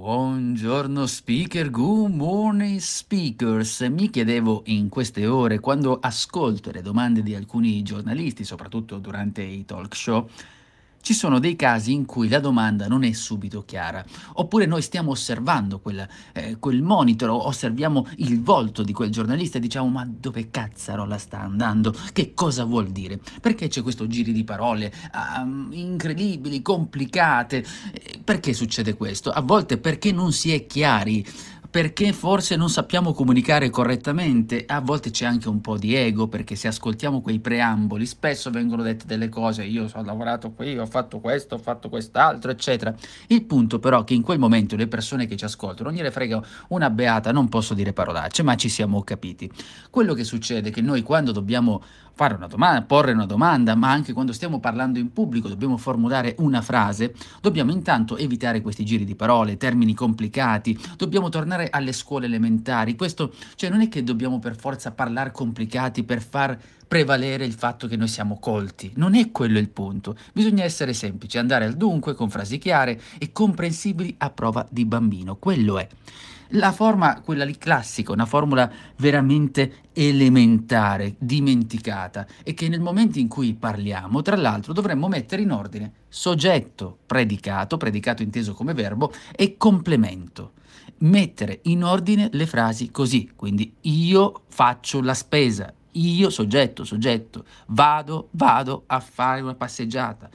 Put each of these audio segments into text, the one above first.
Buongiorno speaker, good morning speakers. Mi chiedevo in queste ore, quando ascolto le domande di alcuni giornalisti, soprattutto durante i talk show, ci sono dei casi in cui la domanda non è subito chiara, oppure noi stiamo osservando quel, eh, quel monitor, osserviamo il volto di quel giornalista e diciamo ma dove cazzarola sta andando? Che cosa vuol dire? Perché c'è questo giri di parole um, incredibili, complicate? Eh, perché succede questo? A volte perché non si è chiari perché forse non sappiamo comunicare correttamente, a volte c'è anche un po' di ego, perché se ascoltiamo quei preamboli spesso vengono dette delle cose, io ho lavorato qui, ho fatto questo, ho fatto quest'altro, eccetera. Il punto però è che in quel momento le persone che ci ascoltano non gliene frega una beata, non posso dire parolacce, ma ci siamo capiti. Quello che succede è che noi quando dobbiamo fare una domanda, porre una domanda, ma anche quando stiamo parlando in pubblico dobbiamo formulare una frase, dobbiamo intanto evitare questi giri di parole, termini complicati, dobbiamo tornare alle scuole elementari. Questo, cioè non è che dobbiamo per forza parlare complicati per far prevalere il fatto che noi siamo colti. Non è quello il punto. Bisogna essere semplici, andare al dunque con frasi chiare e comprensibili a prova di bambino. Quello è. La forma, quella lì classica, una formula veramente elementare, dimenticata, e che nel momento in cui parliamo, tra l'altro, dovremmo mettere in ordine soggetto, predicato, predicato inteso come verbo, e complemento. Mettere in ordine le frasi così, quindi io faccio la spesa, io soggetto, soggetto, vado, vado a fare una passeggiata,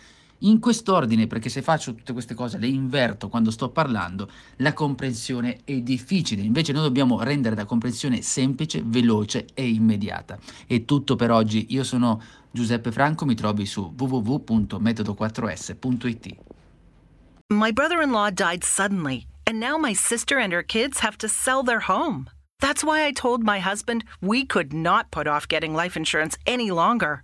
in quest'ordine, perché se faccio tutte queste cose, le inverto quando sto parlando, la comprensione è difficile. Invece noi dobbiamo rendere la comprensione semplice, veloce e immediata. È tutto per oggi. Io sono Giuseppe Franco, mi trovi su www.metodo4s.it. My brother-in-law died suddenly, and now my sister and her kids have to sell their home. That's why I told my husband we could not put off getting life insurance any longer.